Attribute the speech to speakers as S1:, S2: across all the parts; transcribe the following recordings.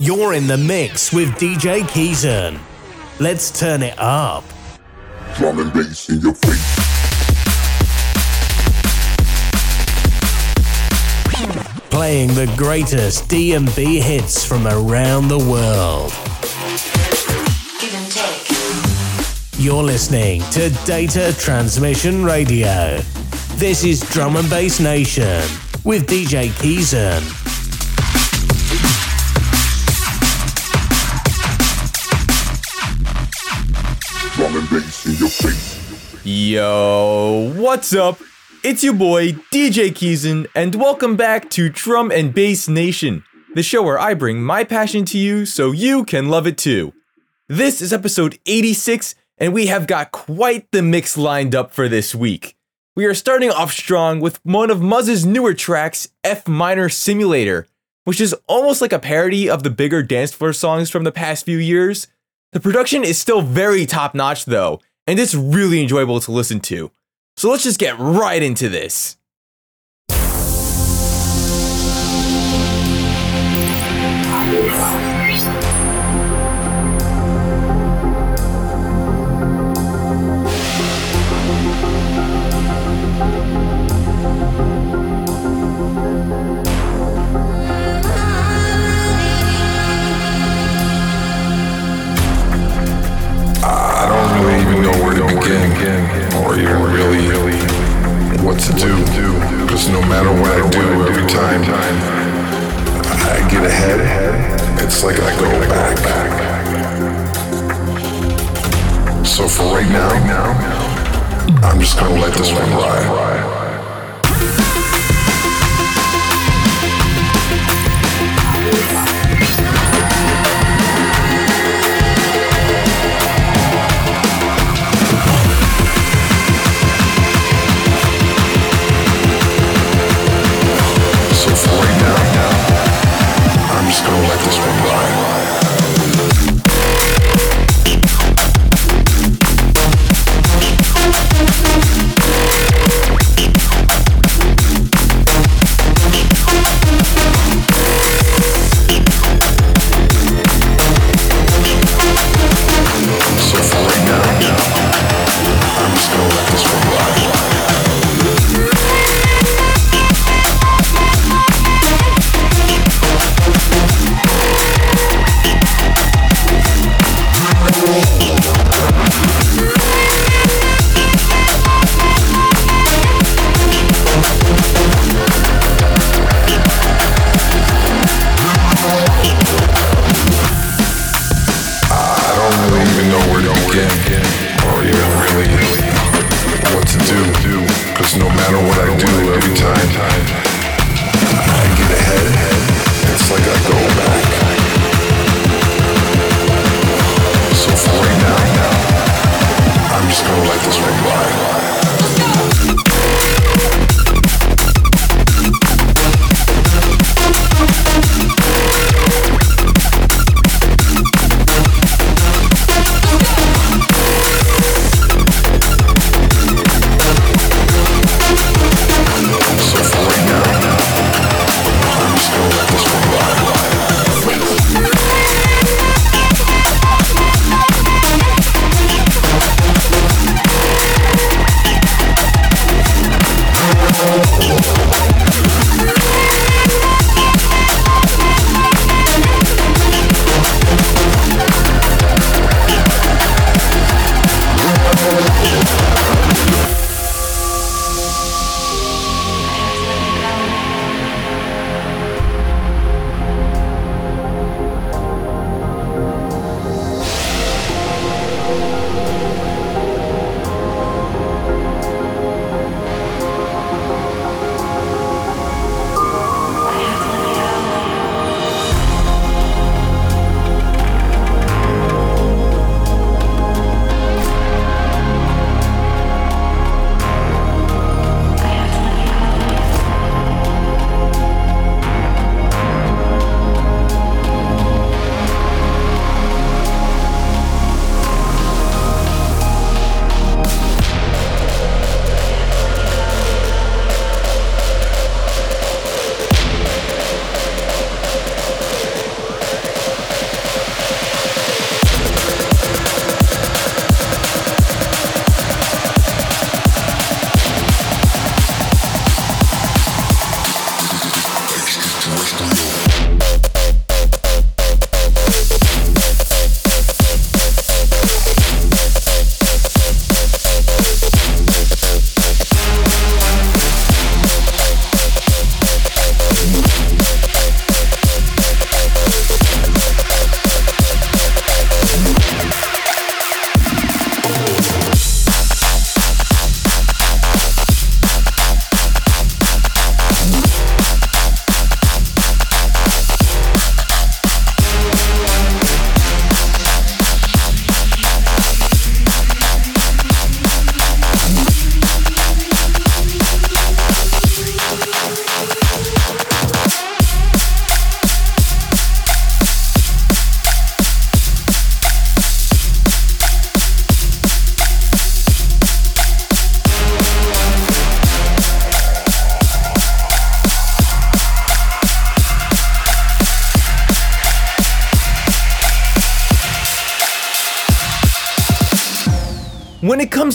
S1: You're in the mix with DJ Keyzen. Let's turn it up.
S2: Drum and bass in your face.
S1: Playing the greatest D&B hits from around the world.
S3: Give and take.
S1: You're listening to Data Transmission Radio. This is Drum and Bass Nation with DJ
S2: Keyzen.
S4: Yo, what's up? It's your boy, DJ Keyzen, and welcome back to Drum and Bass Nation, the show where I bring my passion to you so you can love it too. This is episode 86, and we have got quite the mix lined up for this week. We are starting off strong with one of Muzz's newer tracks, F Minor Simulator, which is almost like a parody of the bigger dance floor songs from the past few years. The production is still very top notch though, and it's really enjoyable to listen to. So let's just get right into this.
S5: Begin, or even really what to do. Because no matter what I do, every time I get ahead, it's like I go back. So for right now, I'm just gonna let this one ride.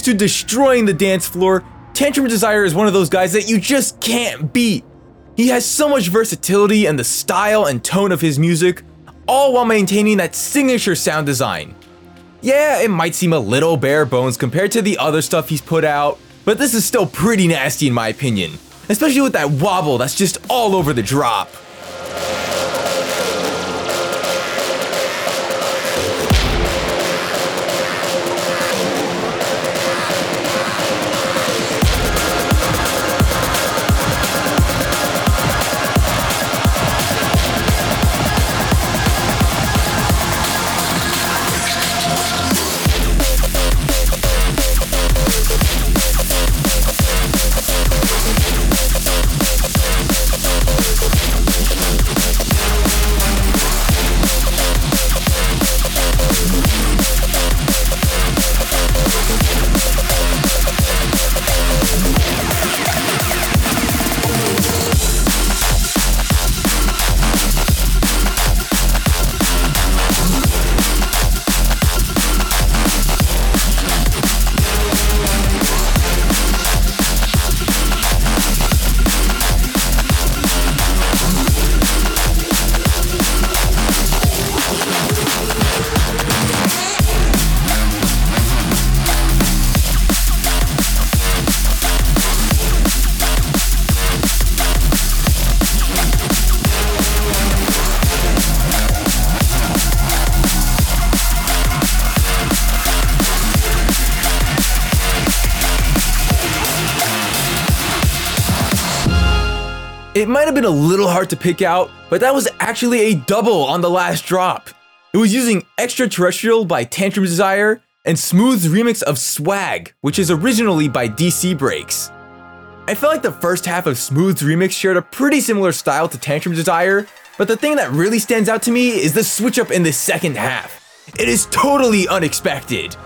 S4: To destroying the dance floor, Tantrum Desire is one of those guys that you just can't beat. He has so much versatility and the style and tone of his music, all while maintaining that signature sound design. Yeah, it might seem a little bare bones compared to the other stuff he's put out, but this is still pretty nasty in my opinion, especially with that wobble that's just all over the drop. It might have been a little hard to pick out, but that was actually a double on the last drop. It was using Xtraterrestrial by Tantrum Desire and Smooth's remix of Swag, which is originally by DC Breaks. I felt like the first half of Smooth's remix shared a pretty similar style to Tantrum Desire, but the thing that really stands out to me is the switch up in the second half. It is totally unexpected.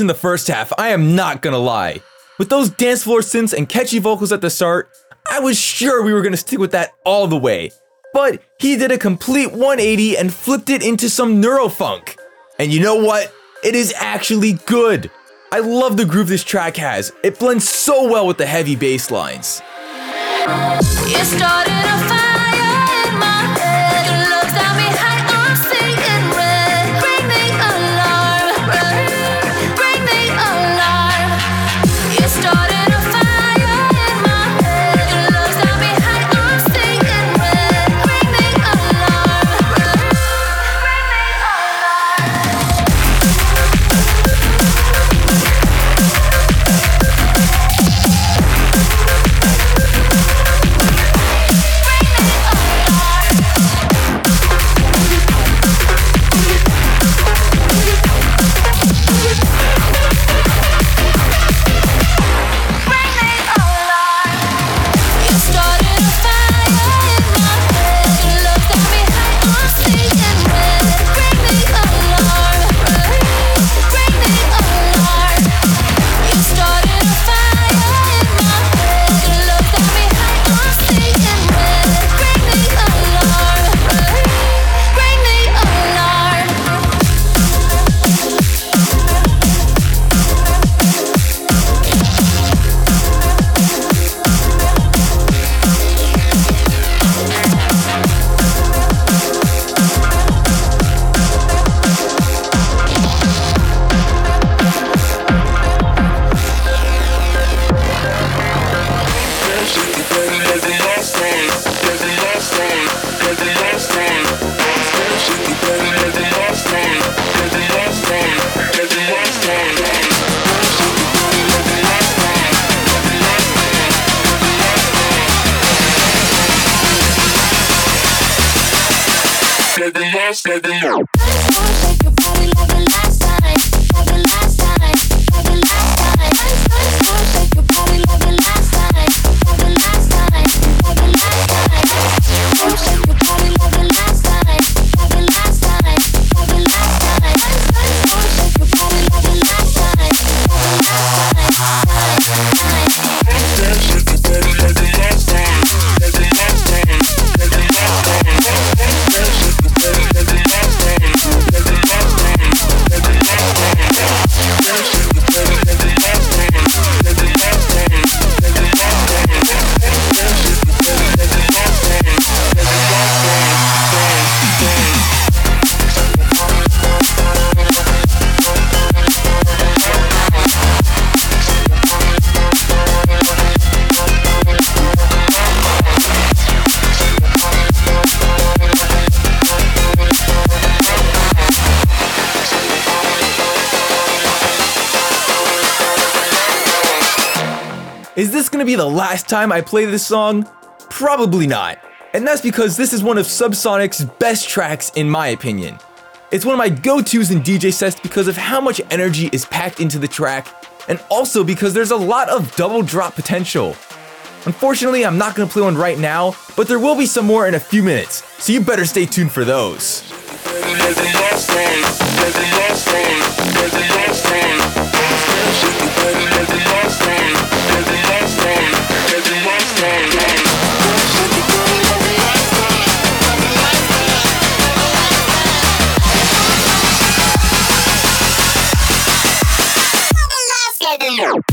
S4: In the first half, I am not gonna lie. With those dance floor synths and catchy vocals at the start, I was sure we were gonna stick with that all the way. But he did a complete 180 and flipped it into some neurofunk. And you know what? It is actually good. I love the groove this track has. It blends so well with the heavy bass lines. Be the last time I play this song? Probably not. And that's because this is one of Subsonic's best tracks, in my opinion. It's one of my go tos in DJ sets because of how much energy is packed into the track, and also because there's a lot of double drop potential. Unfortunately, I'm not gonna play one right now, but there will be some more in a few minutes, so you better stay tuned for those.
S6: Shake your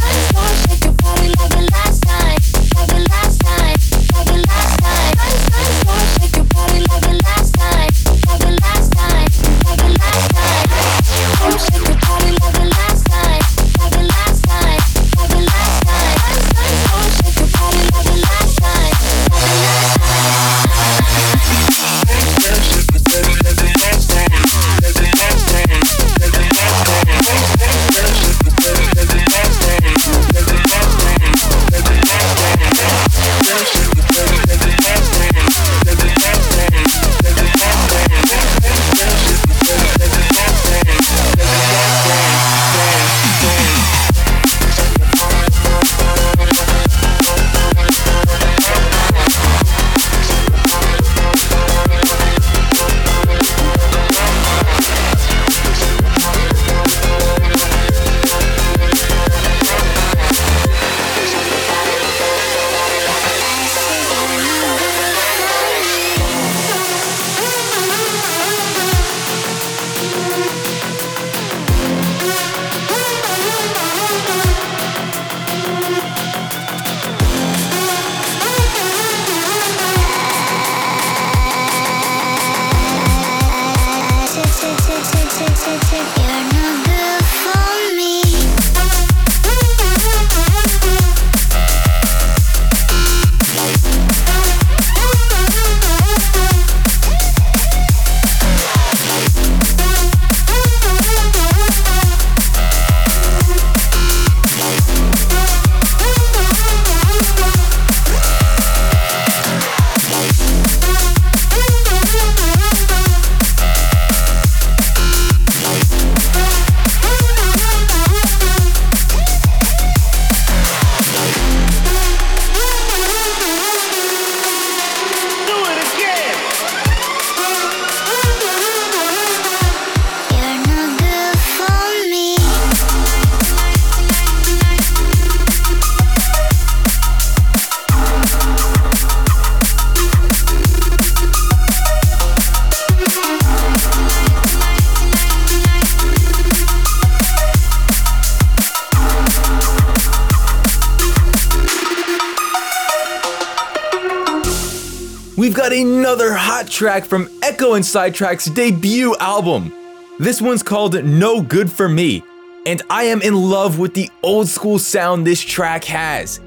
S7: track from Ekko and Sidetrack's debut album. This one's called No Good For Me, and I am in love with the old school sound this track has.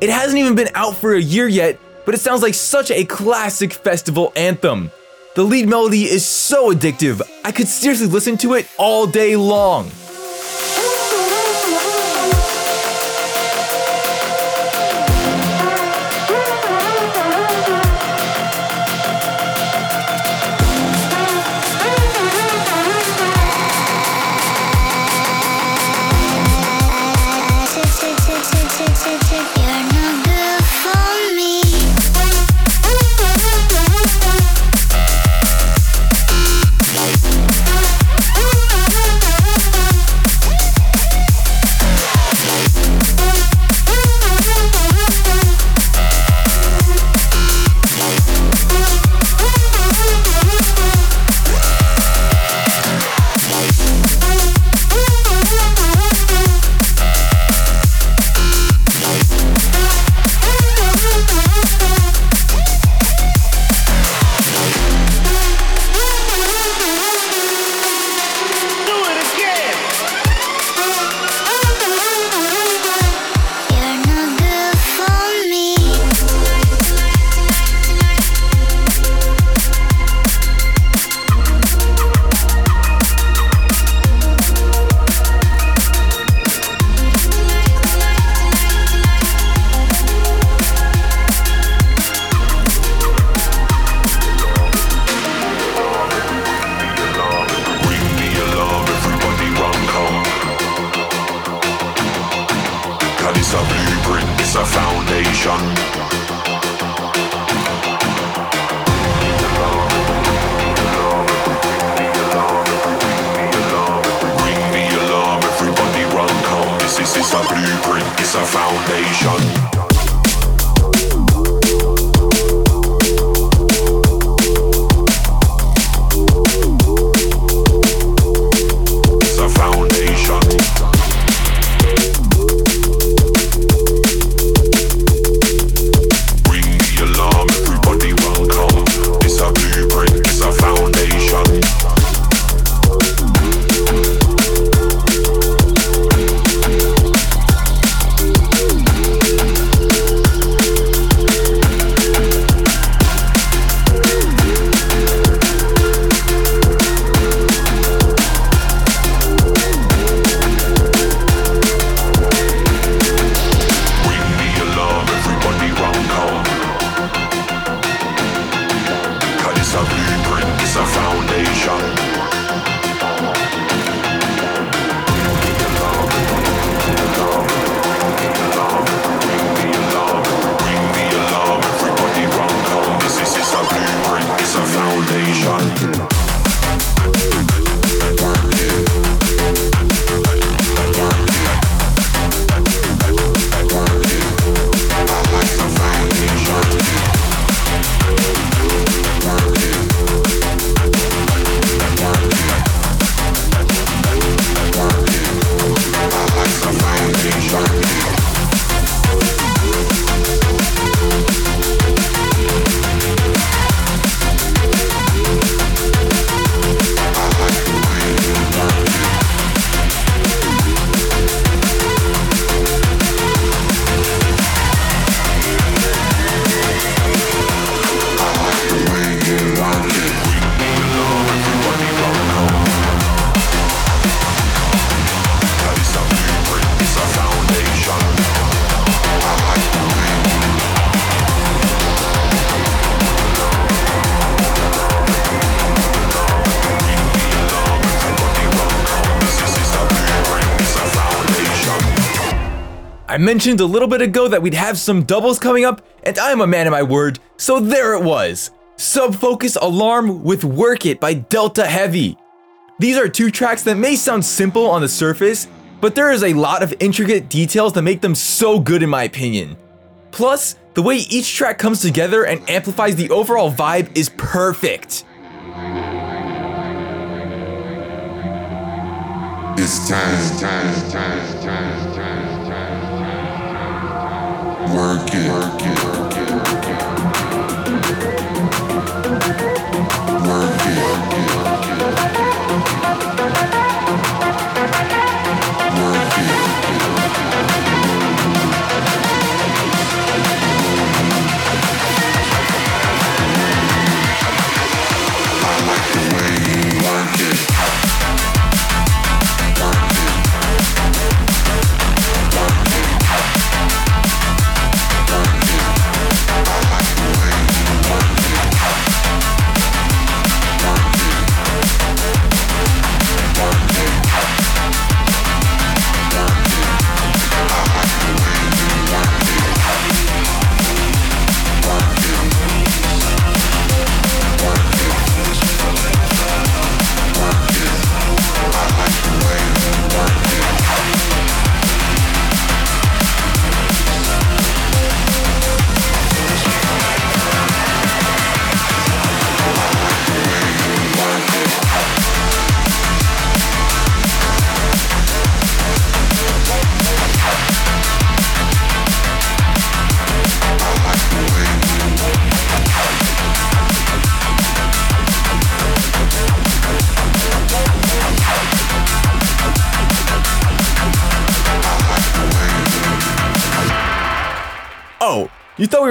S7: It hasn't even been out for a year yet, but it sounds like such a classic festival anthem. The lead melody is so addictive, I could seriously listen to it all day long. Mentioned a little bit ago that we'd have some doubles coming up, and I'm a man of my word, so there it was. Sub Focus Alarm with Work It by Delta Heavy. These are two tracks that may sound simple on the surface, but there is a lot of intricate details that make them so good in my opinion. Plus, the way each track comes together and amplifies the overall vibe is perfect.
S8: It's time, time, time, time, time. Work it. Work it.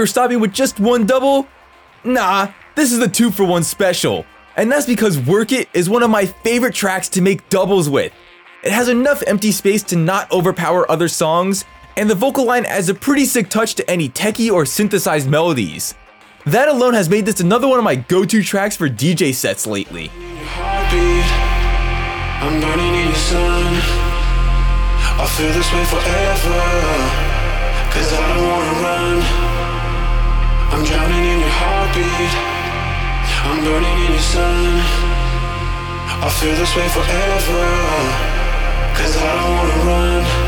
S4: Were stopping with just one double? Nah, this is the two for one special. And that's because Work It is one of my favorite tracks to make doubles with. It has enough empty space to not overpower other songs, and the vocal line adds a pretty sick touch to any techie or synthesized melodies. That alone has made this another one of my go to tracks for DJ sets lately.
S9: I'll feel this way forever. Cause I don't wanna run. I'm drowning in your heartbeat. I'm burning in your sun. I'll feel this way forever. Cause I don't wanna run.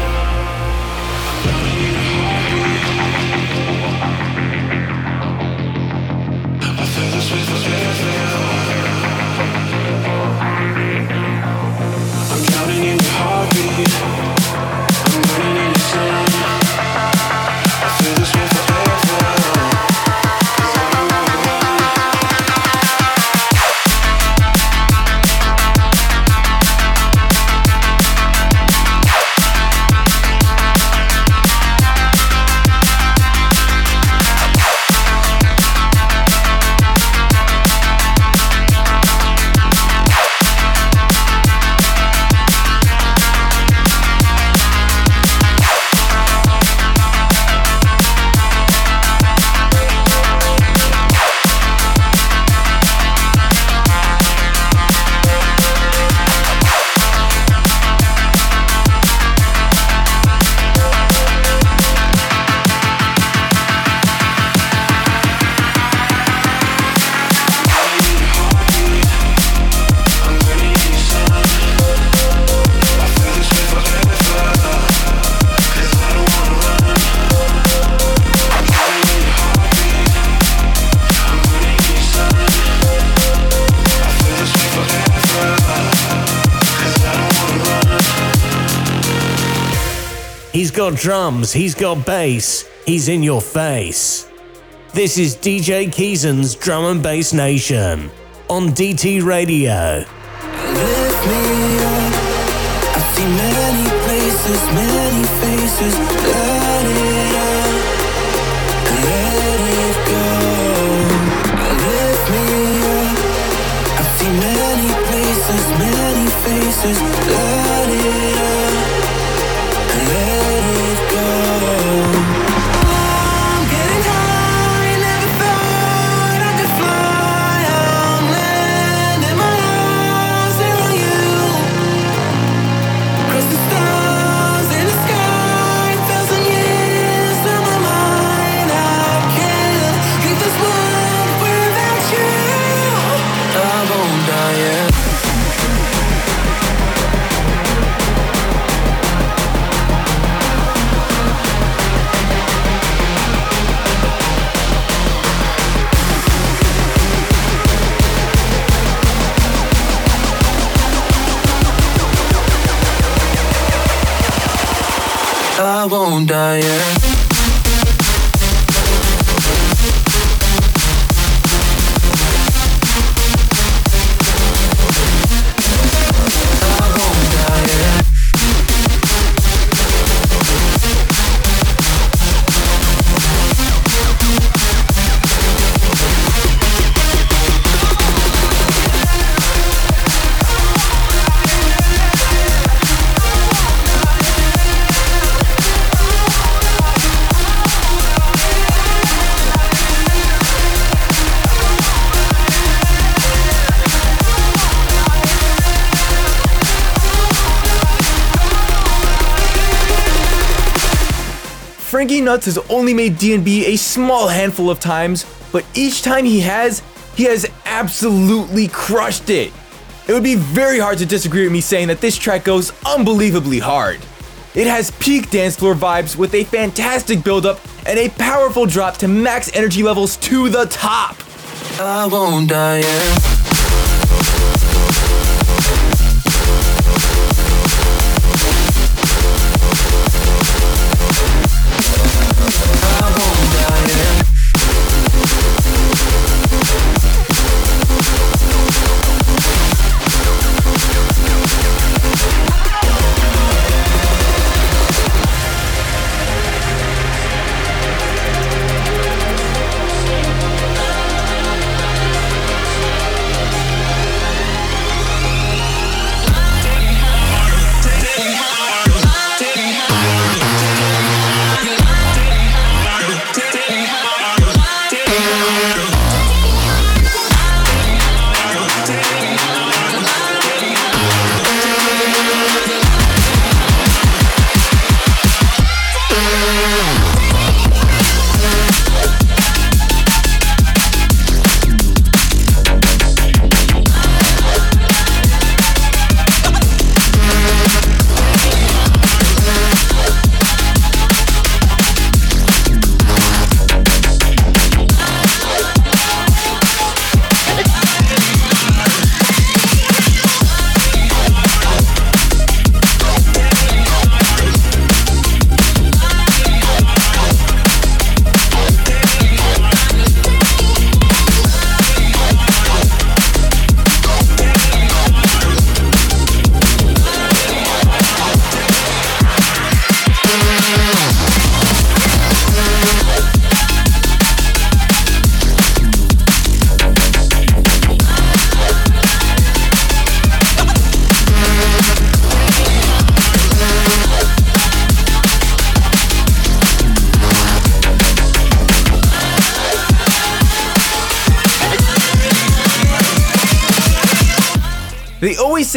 S1: Got drums, he's got bass, he's in your face. This is DJ Keyzen's Drum and Bass Nation on DT Radio.
S10: Lift me up. I see many places, many faces. Won't
S4: Nuts has only made D&B a small handful of times, but each time he has, he has absolutely crushed it. It would be very hard to disagree with me saying that this track goes unbelievably hard. It has peak dance floor vibes with a fantastic build-up and a powerful drop to max energy levels to the top.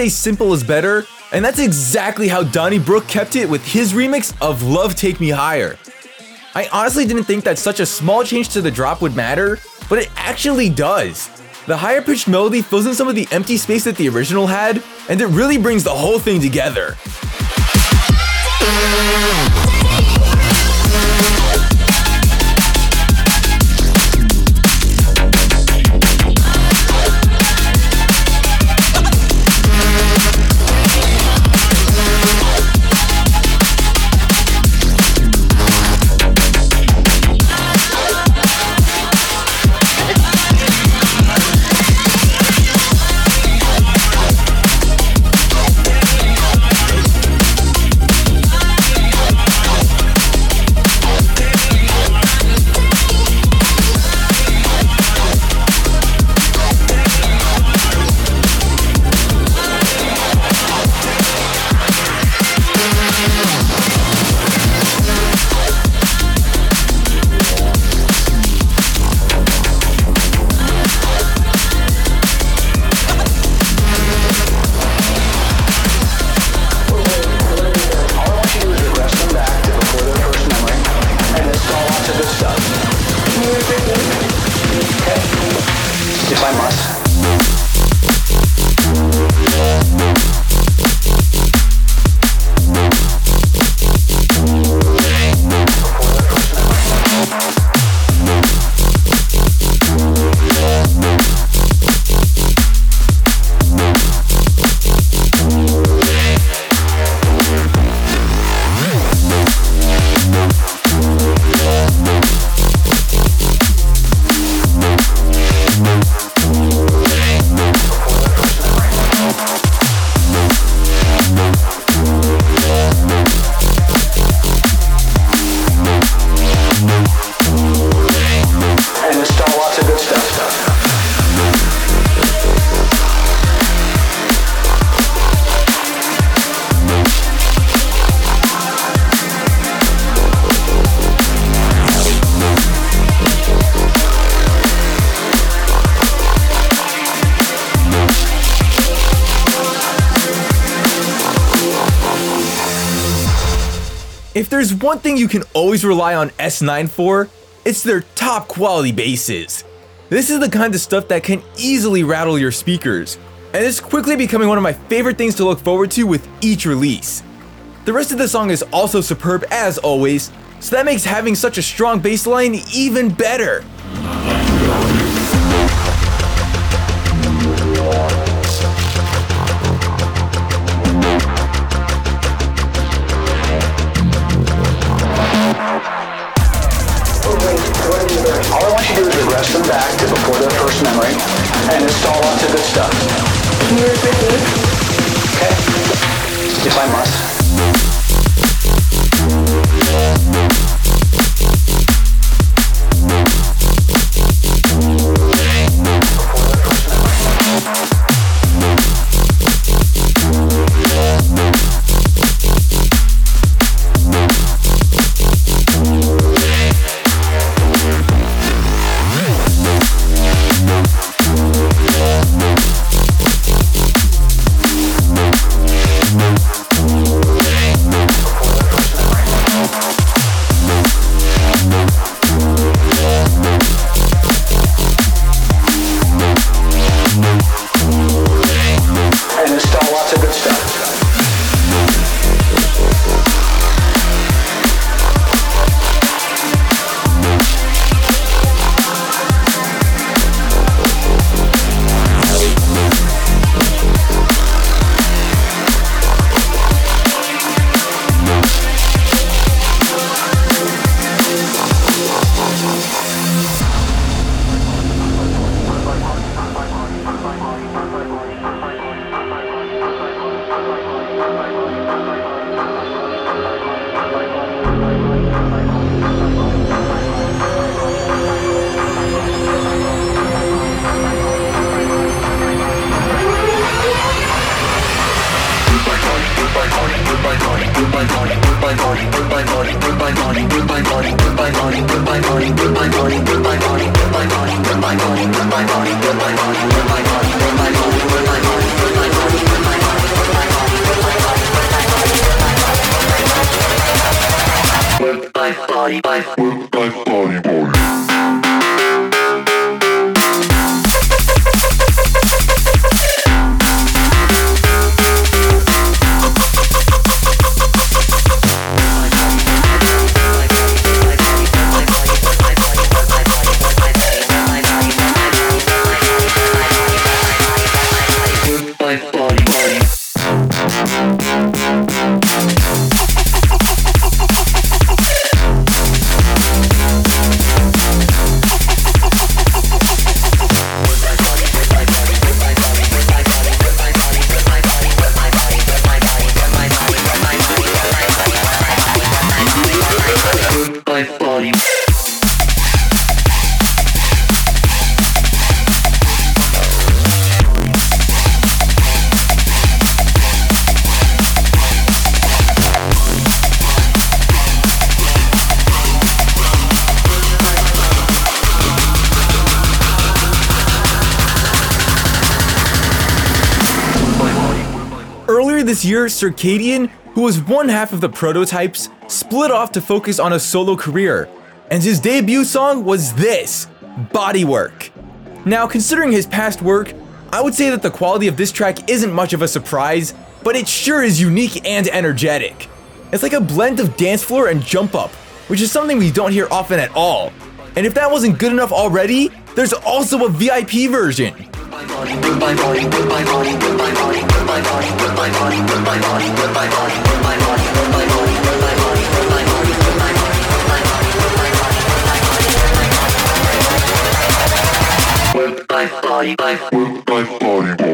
S4: Say simple is better, and that's exactly how Donny Brook kept it with his remix of Love Take Me Higher. I honestly didn't think that such a small change to the drop would matter, but it actually does. The higher pitched melody fills in some of the empty space that the original had, and it really brings the whole thing together. One thing you can always rely on S9 for, it's their top quality basses. This is the kind of stuff that can easily rattle your speakers, and it's quickly becoming one of my favorite things to look forward to with each release. The rest of the song is also superb as always, so that makes having such a strong bass line even better.
S11: Back to before their first memory and install lots of good stuff. Okay? If I must.
S4: Circadian, who was one half of the prototypes, split off to focus on a solo career, and his debut song was this Bodywork. Now, considering his past work, I would say that the quality of this track isn't much of a surprise, but it sure is unique and energetic. It's like a blend of dance floor and jump up, which is something we don't hear often at all. And if that wasn't good enough already, there's also a VIP version.
S2: Work like body, work body, body.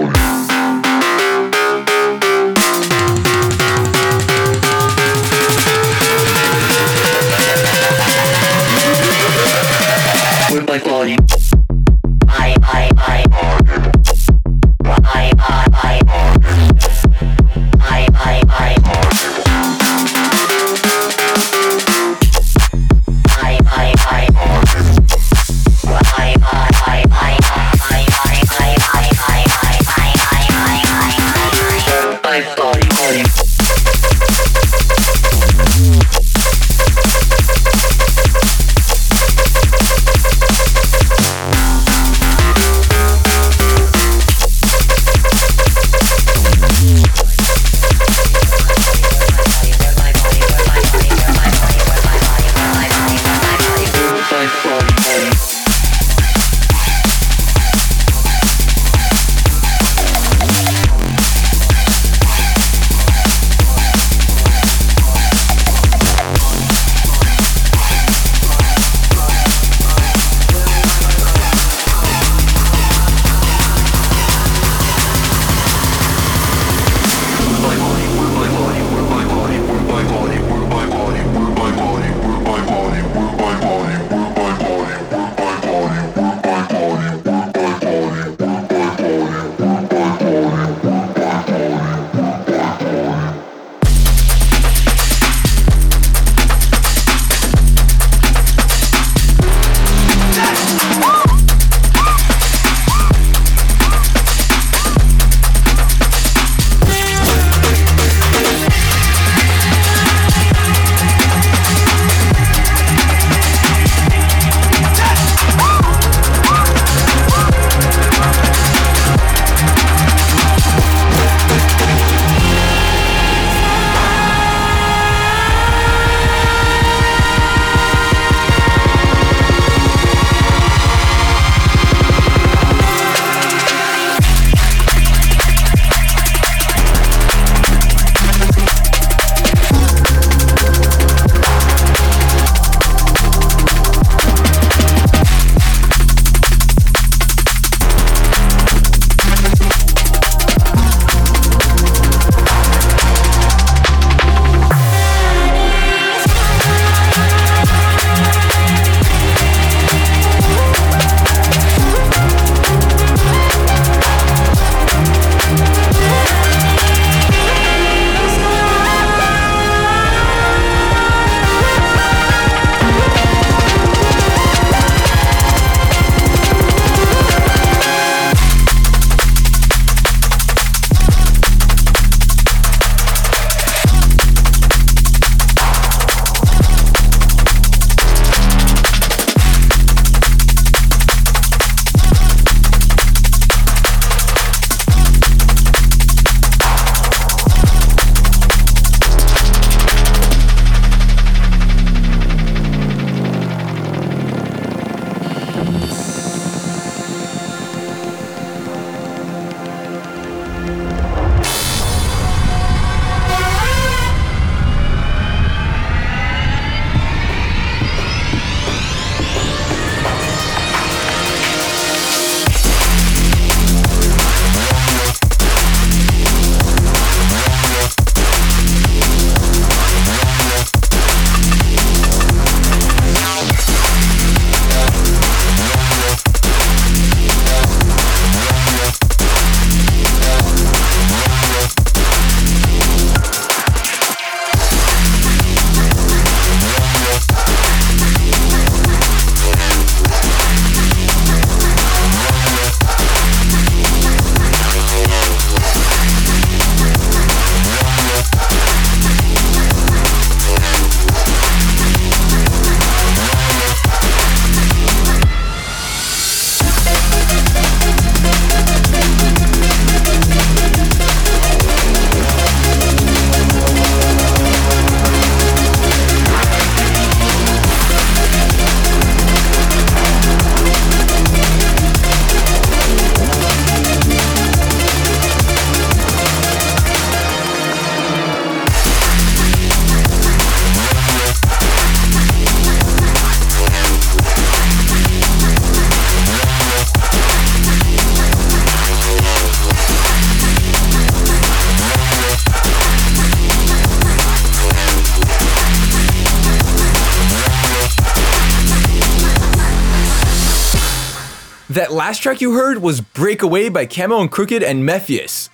S4: Last track you heard was Breakaway by Camo and Krooked and Mefjus.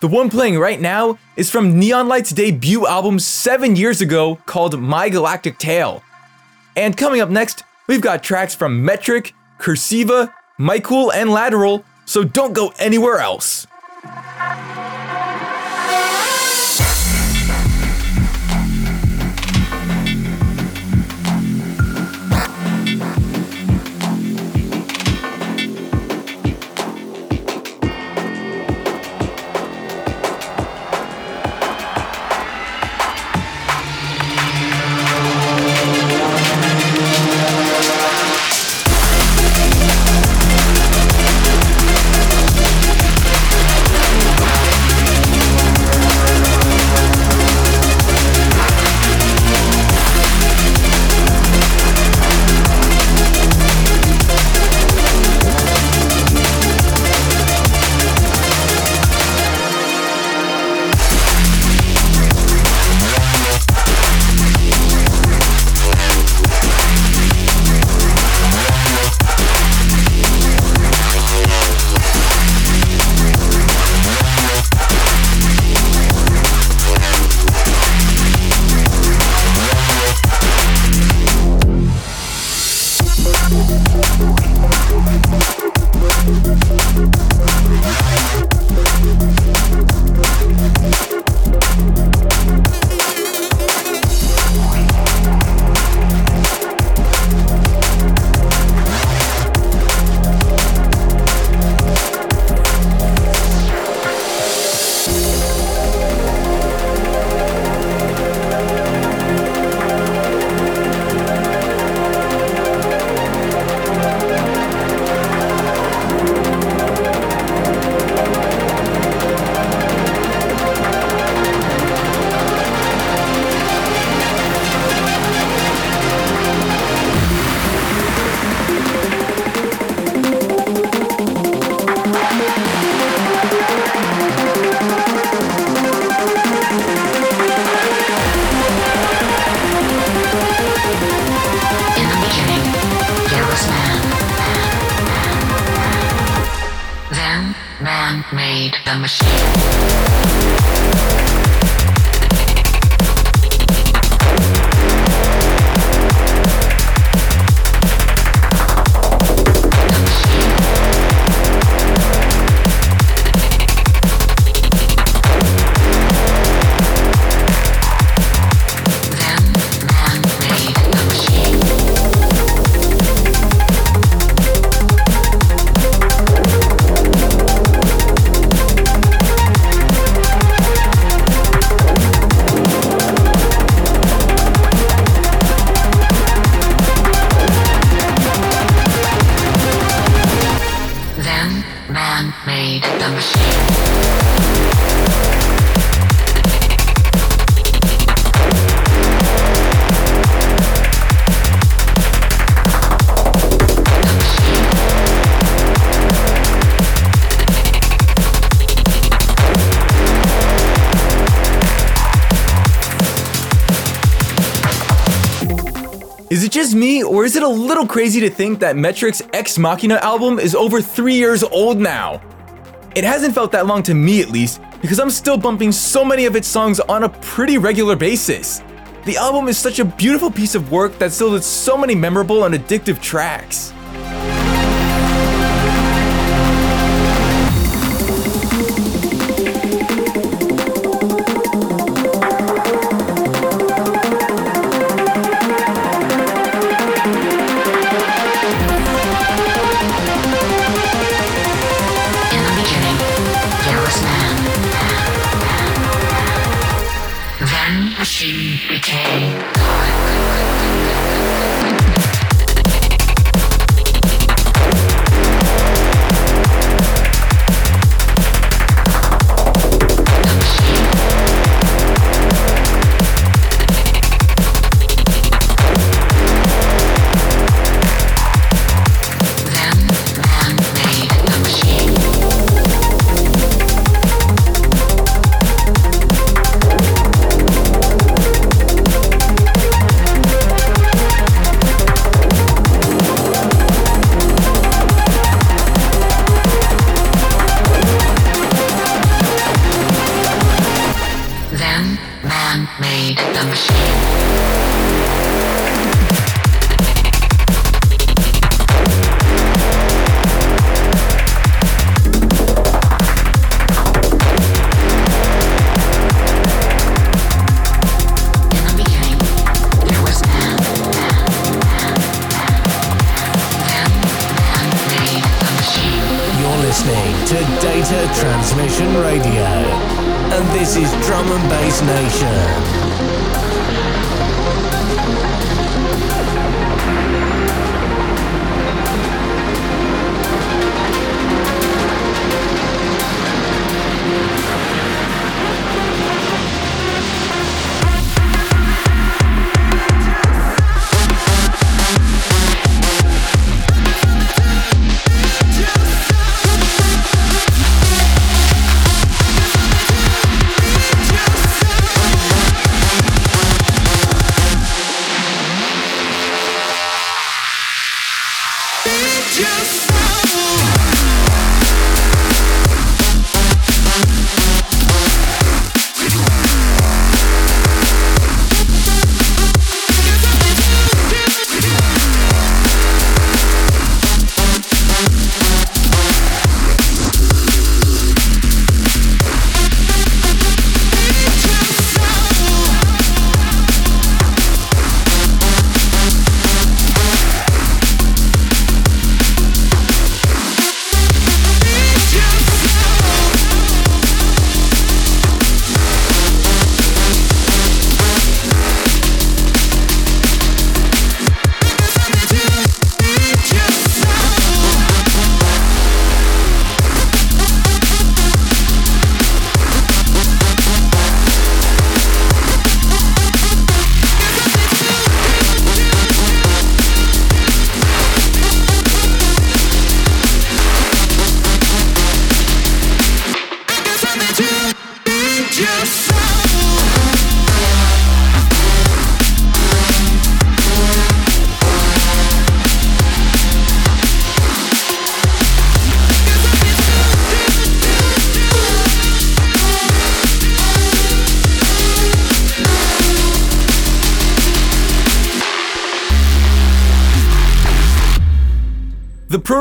S4: The one playing right now is from Neonlight's debut album seven years ago called My Galactic Tale. And coming up next, we've got tracks from Metrik, Kursiva, MYKOOL, and Lateral, so don't go anywhere else. Is it just me, or is it a little crazy to think that Metrik's Ex Machina album is over three years old now? It hasn't felt that long to me at least, because I'm still bumping so many of its songs on a pretty regular basis. The album is such a beautiful piece of work that still has so many memorable and addictive tracks.
S1: Transmission Radio. And this is Drum and Bass Nation.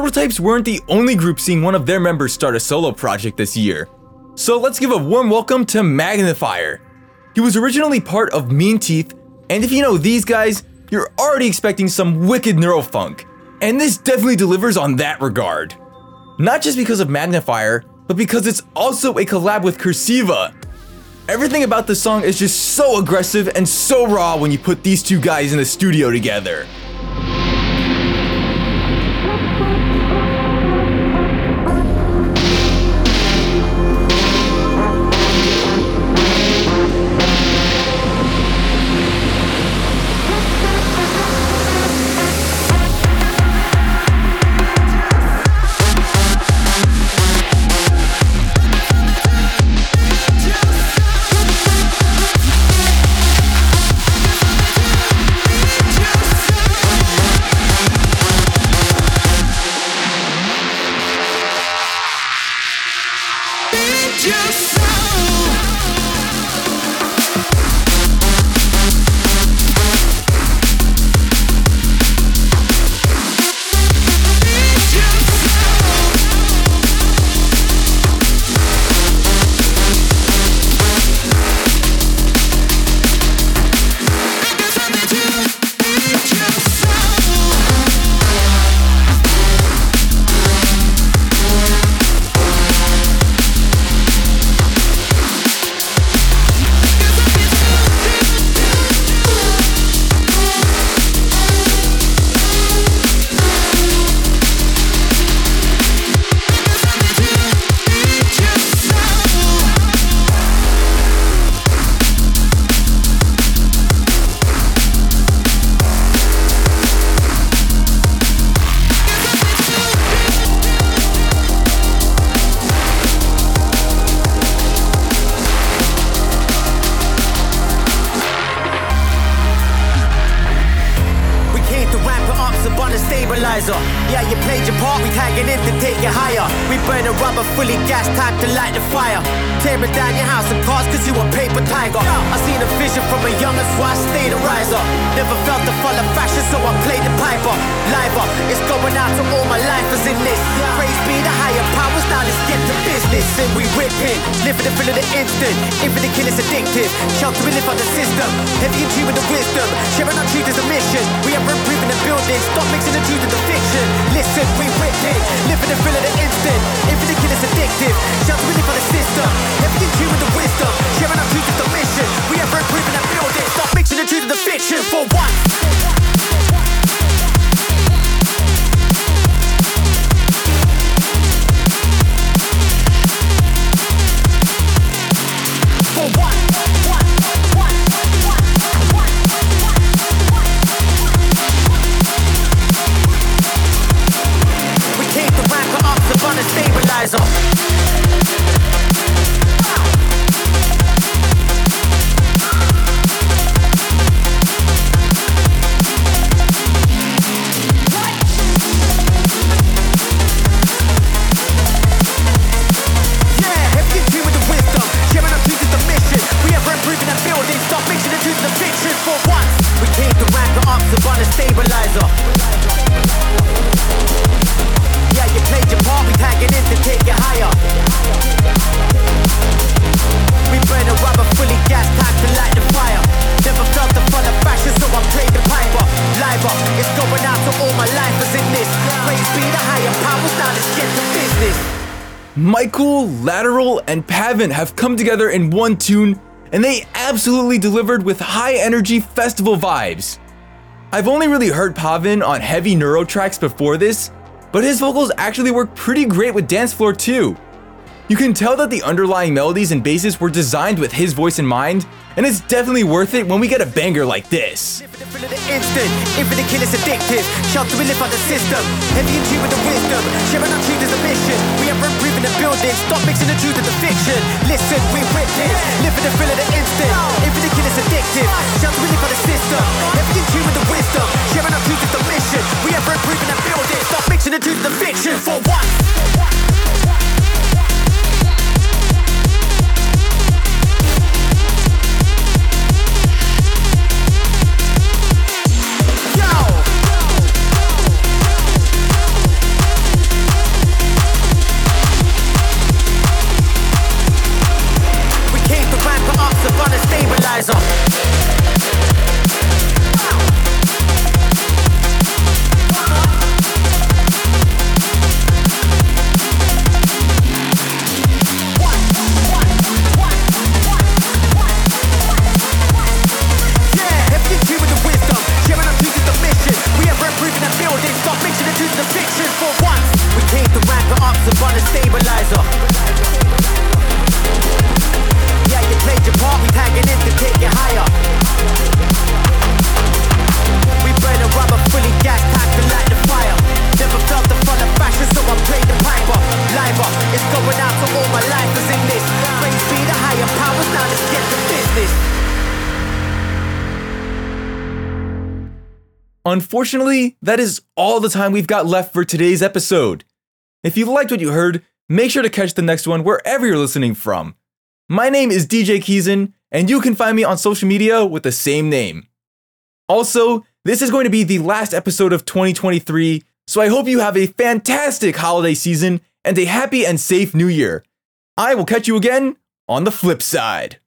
S12: Prototypes weren't the only group seeing one of their members start a solo project this year. So let's give a warm welcome to Magnifire. He was originally part of Mean Teeth, and if you know these guys, you're already expecting some wicked neurofunk. And this definitely delivers on that regard. Not just because of Magnifire, but because it's also a collab with Kursiva. Everything about the song is just so aggressive and so raw when you put these two guys in the studio together.
S4: Together in one tune, and they absolutely delivered with high energy festival vibes. I've only really heard PAV4N on heavy neuro tracks before this, but his vocals actually work pretty great with dance floor too. You can tell that the underlying melodies and basses were designed with his voice in mind, and it's definitely worth it when we get a banger like this.
S12: Instant, infinite kill is addictive. Shout to live on the system, heavy in tune with the wisdom. Sharing our truth is a mission. We are improving the building, stop mixing the truth and the fiction. Listen, we witness, live for the thrill of the instant, infinite kill is addictive. Shout to live on the system, heavy in tune with the wisdom. Sharing our truth is the mission. We are improving the building, stop mixing the truth and the fiction for once. Yo!
S4: Unfortunately, that is all the time we've got left for today's episode. If you liked what you heard, make sure to catch the next one wherever you're listening from. My name is DJ Keyzen, and you can find me on social media with the same name. Also, this is going to be the last episode of 2023, so I hope you have a fantastic holiday season and a happy and safe new year. I will catch you again on the flip side.